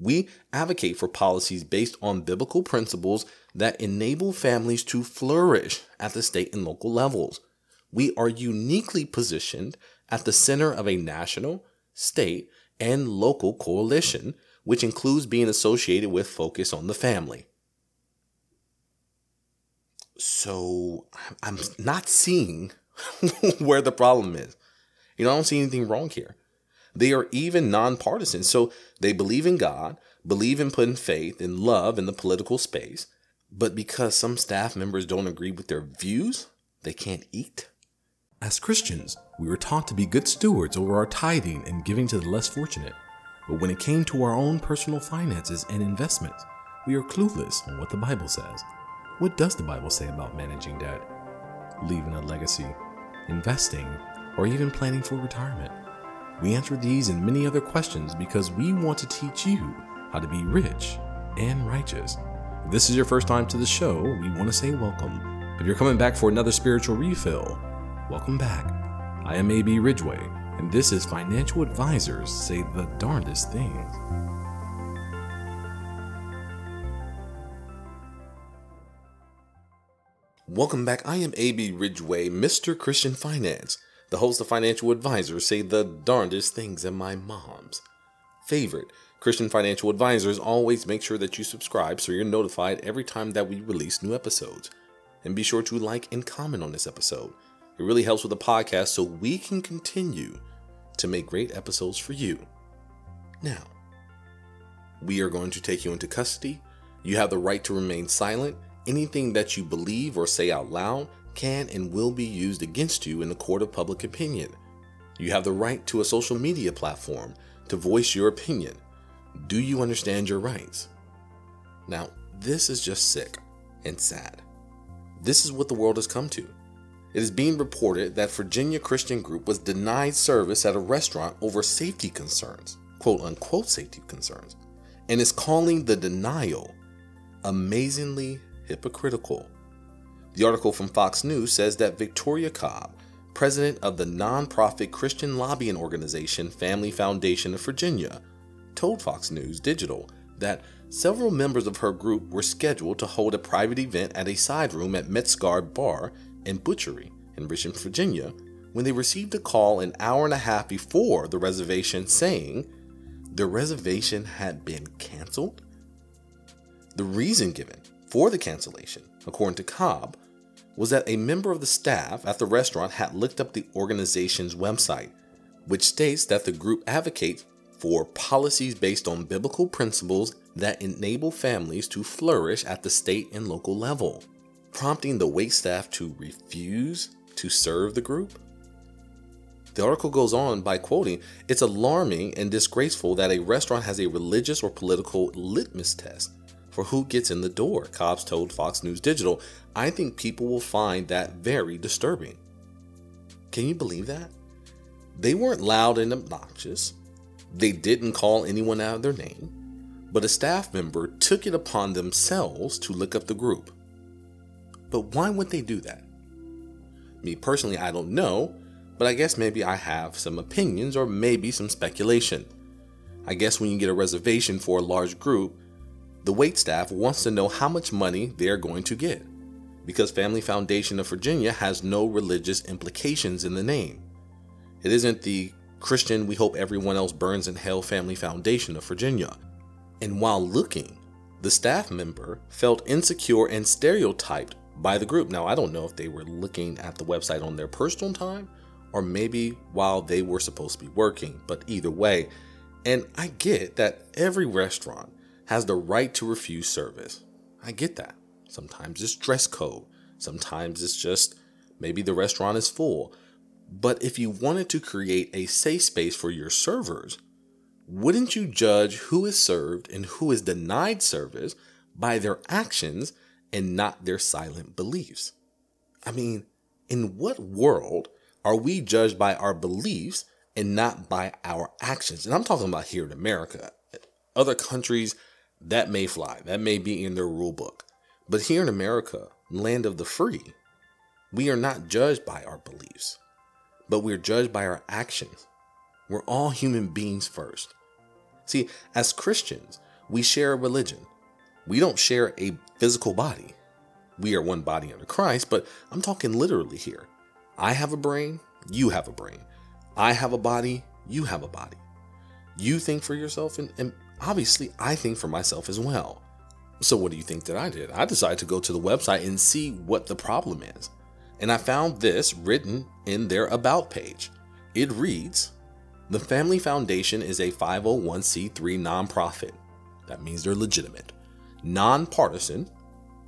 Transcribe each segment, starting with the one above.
We advocate for policies based on biblical principles that enable families to flourish at the state and local levels. We are uniquely positioned at the center of a national, state, and local coalition, which includes being associated with focus on the family. So I'm not seeing where the problem is. You know, I don't see anything wrong here. They are even nonpartisan. So they believe in God, believe in putting faith and love in the political space. But because some staff members don't agree with their views, they can't eat. As Christians, we were taught to be good stewards over our tithing and giving to the less fortunate. But when it came to our own personal finances and investments, we are clueless on what the Bible says. What does the Bible say about managing debt, leaving a legacy, investing, or even planning for retirement? We answer these and many other questions because we want to teach you how to be rich and righteous. If this is your first time to the show, we want to say welcome. If you're coming back for another spiritual refill, welcome back. I am AB Ridgeway, and this is Financial Advisors Say the Darndest Things. Welcome back. I am AB Ridgeway, Mr. Christian Finance, the host of Financial Advisors Say the Darndest Things, and my mom's favorite Christian financial advisors always make sure that you subscribe so you're notified every time that we release new episodes. And be sure to like and comment on this episode. It really helps with the podcast so we can continue to make great episodes for you. Now, we are going to take you into custody. You have the right to remain silent. Anything that you believe or say out loud can and will be used against you in the court of public opinion. You have the right to a social media platform to voice your opinion. Do you understand your rights? Now, this is just sick and sad. This is what the world has come to. It is being reported that Virginia Christian Group was denied service at a restaurant over safety concerns, quote unquote safety concerns, and is calling the denial amazingly hypocritical. The article from Fox News says that Victoria Cobb, president of the nonprofit Christian lobbying organization Family Foundation of Virginia, told Fox News Digital that several members of her group were scheduled to hold a private event at a side room at Metzger Bar and Butchery in Richmond, Virginia, when they received a call an hour and a half before the reservation saying the reservation had been canceled. The reason given for the cancellation, according to Cobb, was that a member of the staff at the restaurant had looked up the organization's website, which states that the group advocates for policies based on biblical principles that enable families to flourish at the state and local level prompting the waitstaff to refuse to serve the group? The article goes on by quoting It's alarming and disgraceful that a restaurant has a religious or political litmus test for who gets in the door, Cobbs told Fox News Digital. I think people will find that very disturbing. Can you believe that? They weren't loud and obnoxious. They didn't call anyone out of their name, but a staff member took it upon themselves to look up the group. But why would they do that? Me personally, I don't know, but I guess maybe I have some opinions or maybe some speculation. I guess when you get a reservation for a large group, the wait staff wants to know how much money they are going to get. Because Family Foundation of Virginia has no religious implications in the name. It isn't the Christian We Hope Everyone Else Burns in Hell Family Foundation of Virginia. And while looking, the staff member felt insecure and stereotyped by the group. Now, I don't know if they were looking at the website on their personal time or maybe while they were supposed to be working, but either way, and I get that every restaurant has the right to refuse service. I get that. Sometimes it's dress code, sometimes it's just maybe the restaurant is full. But if you wanted to create a safe space for your servers, wouldn't you judge who is served and who is denied service by their actions and not their silent beliefs. I mean, in what world are we judged by our beliefs and not by our actions? And I'm talking about here in America. Other countries, that may fly, that may be in their rule book. But here in America, land of the free, we are not judged by our beliefs, but we're judged by our actions. We're all human beings first. See, as Christians, we share a religion. We don't share a physical body. We are one body under Christ, but I'm talking literally here. I have a brain, you have a brain. I have a body, you have a body. You think for yourself, and, and obviously I think for myself as well. So, what do you think that I did? I decided to go to the website and see what the problem is. And I found this written in their About page. It reads The Family Foundation is a 501c3 nonprofit. That means they're legitimate. Nonpartisan,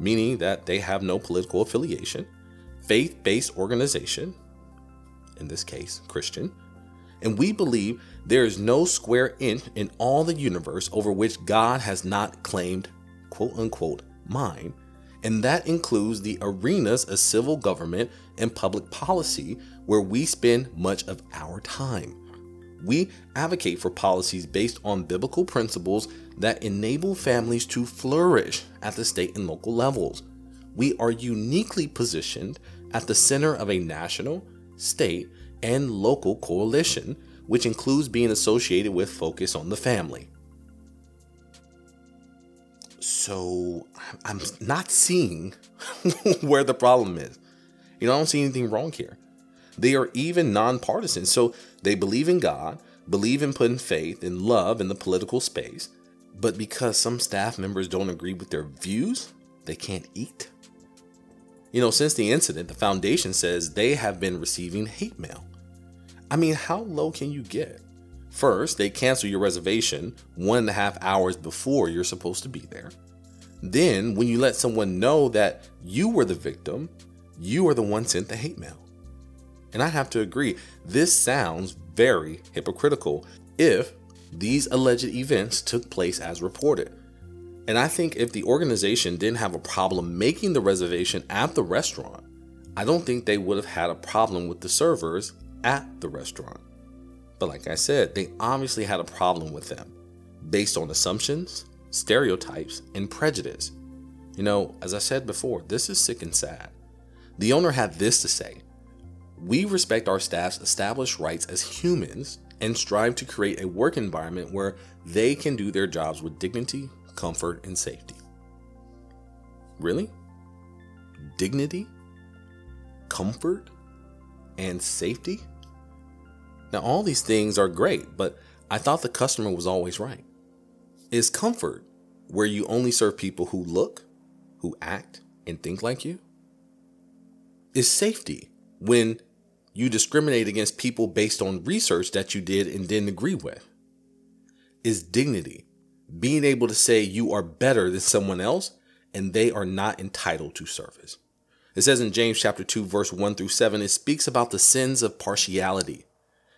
meaning that they have no political affiliation. Faith based organization, in this case, Christian. And we believe there is no square inch in all the universe over which God has not claimed quote unquote mine, and that includes the arenas of civil government and public policy where we spend much of our time. We advocate for policies based on biblical principles that enable families to flourish at the state and local levels. We are uniquely positioned at the center of a national, state, and local coalition, which includes being associated with Focus on the Family. So I'm not seeing where the problem is. You know, I don't see anything wrong here. They are even nonpartisan. So they believe in God, believe in putting faith and love in the political space. But because some staff members don't agree with their views, they can't eat. You know, since the incident, the foundation says they have been receiving hate mail. I mean, how low can you get? First, they cancel your reservation one and a half hours before you're supposed to be there. Then, when you let someone know that you were the victim, you are the one sent the hate mail. And I have to agree, this sounds very hypocritical if these alleged events took place as reported. And I think if the organization didn't have a problem making the reservation at the restaurant, I don't think they would have had a problem with the servers at the restaurant. But like I said, they obviously had a problem with them based on assumptions, stereotypes, and prejudice. You know, as I said before, this is sick and sad. The owner had this to say We respect our staff's established rights as humans and strive to create a work environment where they can do their jobs with dignity, comfort, and safety. Really? Dignity? Comfort? And safety? Now, all these things are great, but I thought the customer was always right. Is comfort where you only serve people who look, who act, and think like you? Is safety when you discriminate against people based on research that you did and didn't agree with? Is dignity being able to say you are better than someone else and they are not entitled to service? It says in James chapter 2 verse 1 through 7 it speaks about the sins of partiality.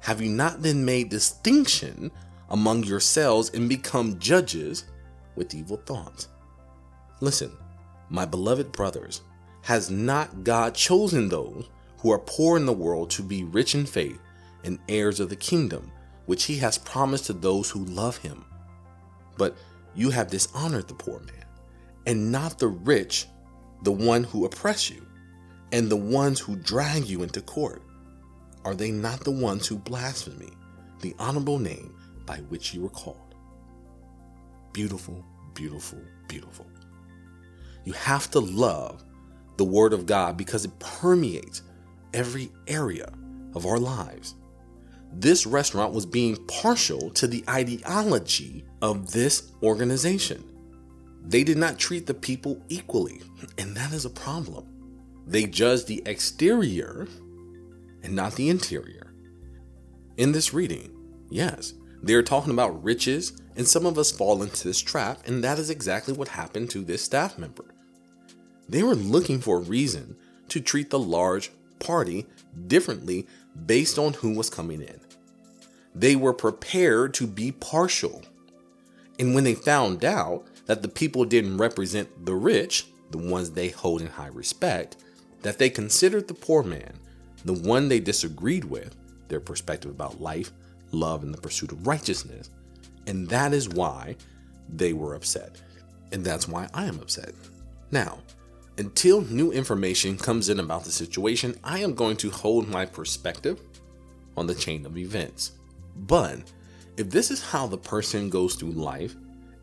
Have you not then made distinction among yourselves and become judges with evil thoughts? Listen, my beloved brothers, has not God chosen those who are poor in the world to be rich in faith and heirs of the kingdom, which he has promised to those who love him. But you have dishonored the poor man, and not the rich, the one who oppress you, and the ones who drag you into court. Are they not the ones who blaspheme the honorable name by which you were called? Beautiful, beautiful, beautiful. You have to love the Word of God because it permeates every area of our lives this restaurant was being partial to the ideology of this organization. They did not treat the people equally, and that is a problem. They judged the exterior and not the interior. In this reading, yes, they're talking about riches, and some of us fall into this trap, and that is exactly what happened to this staff member. They were looking for a reason to treat the large party differently based on who was coming in. They were prepared to be partial. And when they found out that the people didn't represent the rich, the ones they hold in high respect, that they considered the poor man, the one they disagreed with, their perspective about life, love, and the pursuit of righteousness. And that is why they were upset. And that's why I am upset. Now, until new information comes in about the situation, I am going to hold my perspective on the chain of events. But if this is how the person goes through life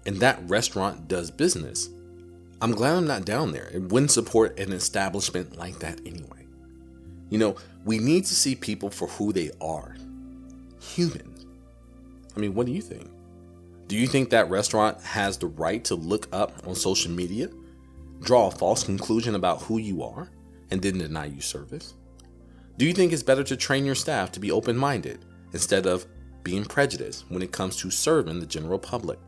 and that restaurant does business, I'm glad I'm not down there It wouldn't support an establishment like that anyway. You know, we need to see people for who they are human. I mean, what do you think? Do you think that restaurant has the right to look up on social media, draw a false conclusion about who you are, and then deny you service? Do you think it's better to train your staff to be open minded instead of being prejudiced when it comes to serving the general public?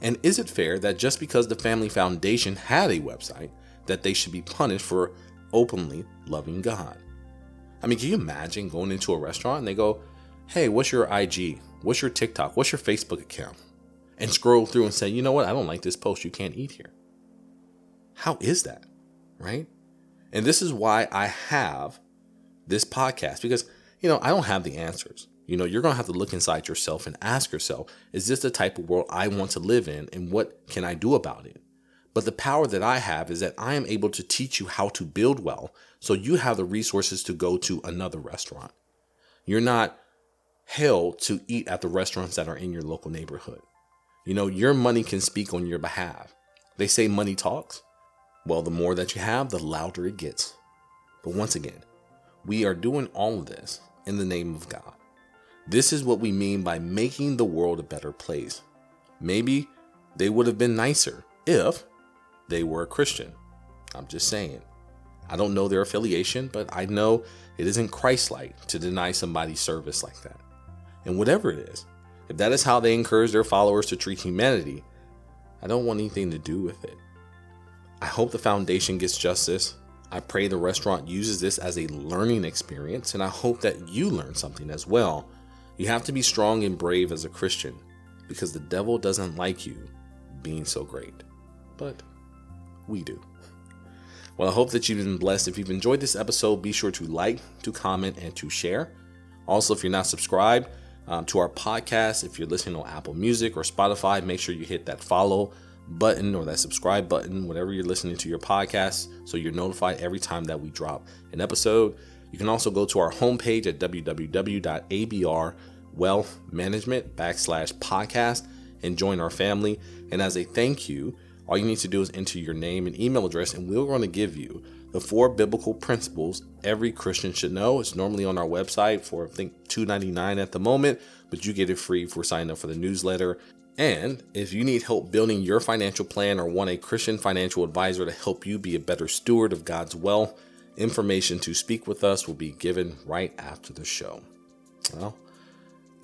And is it fair that just because the Family Foundation had a website, that they should be punished for openly loving God? I mean, can you imagine going into a restaurant and they go, Hey, what's your IG? What's your TikTok? What's your Facebook account? And scroll through and say, You know what? I don't like this post. You can't eat here. How is that? Right? And this is why I have this podcast because, you know, I don't have the answers. You know, you're going to have to look inside yourself and ask yourself, is this the type of world I want to live in and what can I do about it? But the power that I have is that I am able to teach you how to build well so you have the resources to go to another restaurant. You're not held to eat at the restaurants that are in your local neighborhood. You know, your money can speak on your behalf. They say money talks. Well, the more that you have, the louder it gets. But once again, we are doing all of this in the name of God. This is what we mean by making the world a better place. Maybe they would have been nicer if they were a Christian. I'm just saying. I don't know their affiliation, but I know it isn't Christ like to deny somebody service like that. And whatever it is, if that is how they encourage their followers to treat humanity, I don't want anything to do with it. I hope the foundation gets justice I pray the restaurant uses this as a learning experience, and I hope that you learn something as well. You have to be strong and brave as a Christian because the devil doesn't like you being so great. But we do. Well, I hope that you've been blessed. If you've enjoyed this episode, be sure to like, to comment, and to share. Also, if you're not subscribed um, to our podcast, if you're listening on Apple Music or Spotify, make sure you hit that follow button or that subscribe button, whatever you're listening to your podcast, so you're notified every time that we drop an episode. You can also go to our homepage at www.abrwealthmanagement backslash podcast and join our family. And as a thank you, all you need to do is enter your name and email address, and we're going to give you the four biblical principles every Christian should know. It's normally on our website for I think $2.99 at the moment, but you get it free for signing up for the newsletter. And if you need help building your financial plan or want a Christian financial advisor to help you be a better steward of God's wealth, information to speak with us will be given right after the show. Well,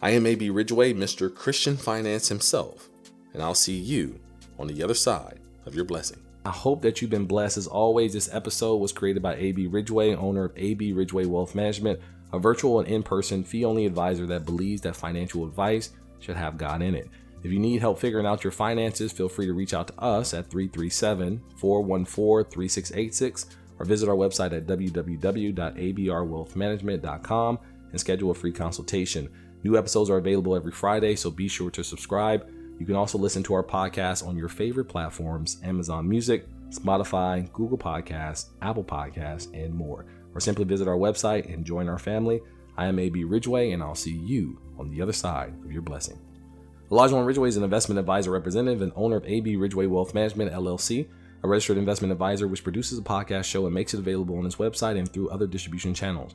I am AB Ridgeway, Mr. Christian Finance himself, and I'll see you on the other side of your blessing. I hope that you've been blessed. As always, this episode was created by AB Ridgeway, owner of AB Ridgeway Wealth Management, a virtual and in person fee only advisor that believes that financial advice should have God in it. If you need help figuring out your finances, feel free to reach out to us at 337 414 3686 or visit our website at www.abrwealthmanagement.com and schedule a free consultation. New episodes are available every Friday, so be sure to subscribe. You can also listen to our podcast on your favorite platforms Amazon Music, Spotify, Google Podcasts, Apple Podcasts, and more. Or simply visit our website and join our family. I am AB Ridgeway, and I'll see you on the other side of your blessing. Olajuwon Ridgeway is an investment advisor representative and owner of AB Ridgeway Wealth Management LLC, a registered investment advisor which produces a podcast show and makes it available on its website and through other distribution channels.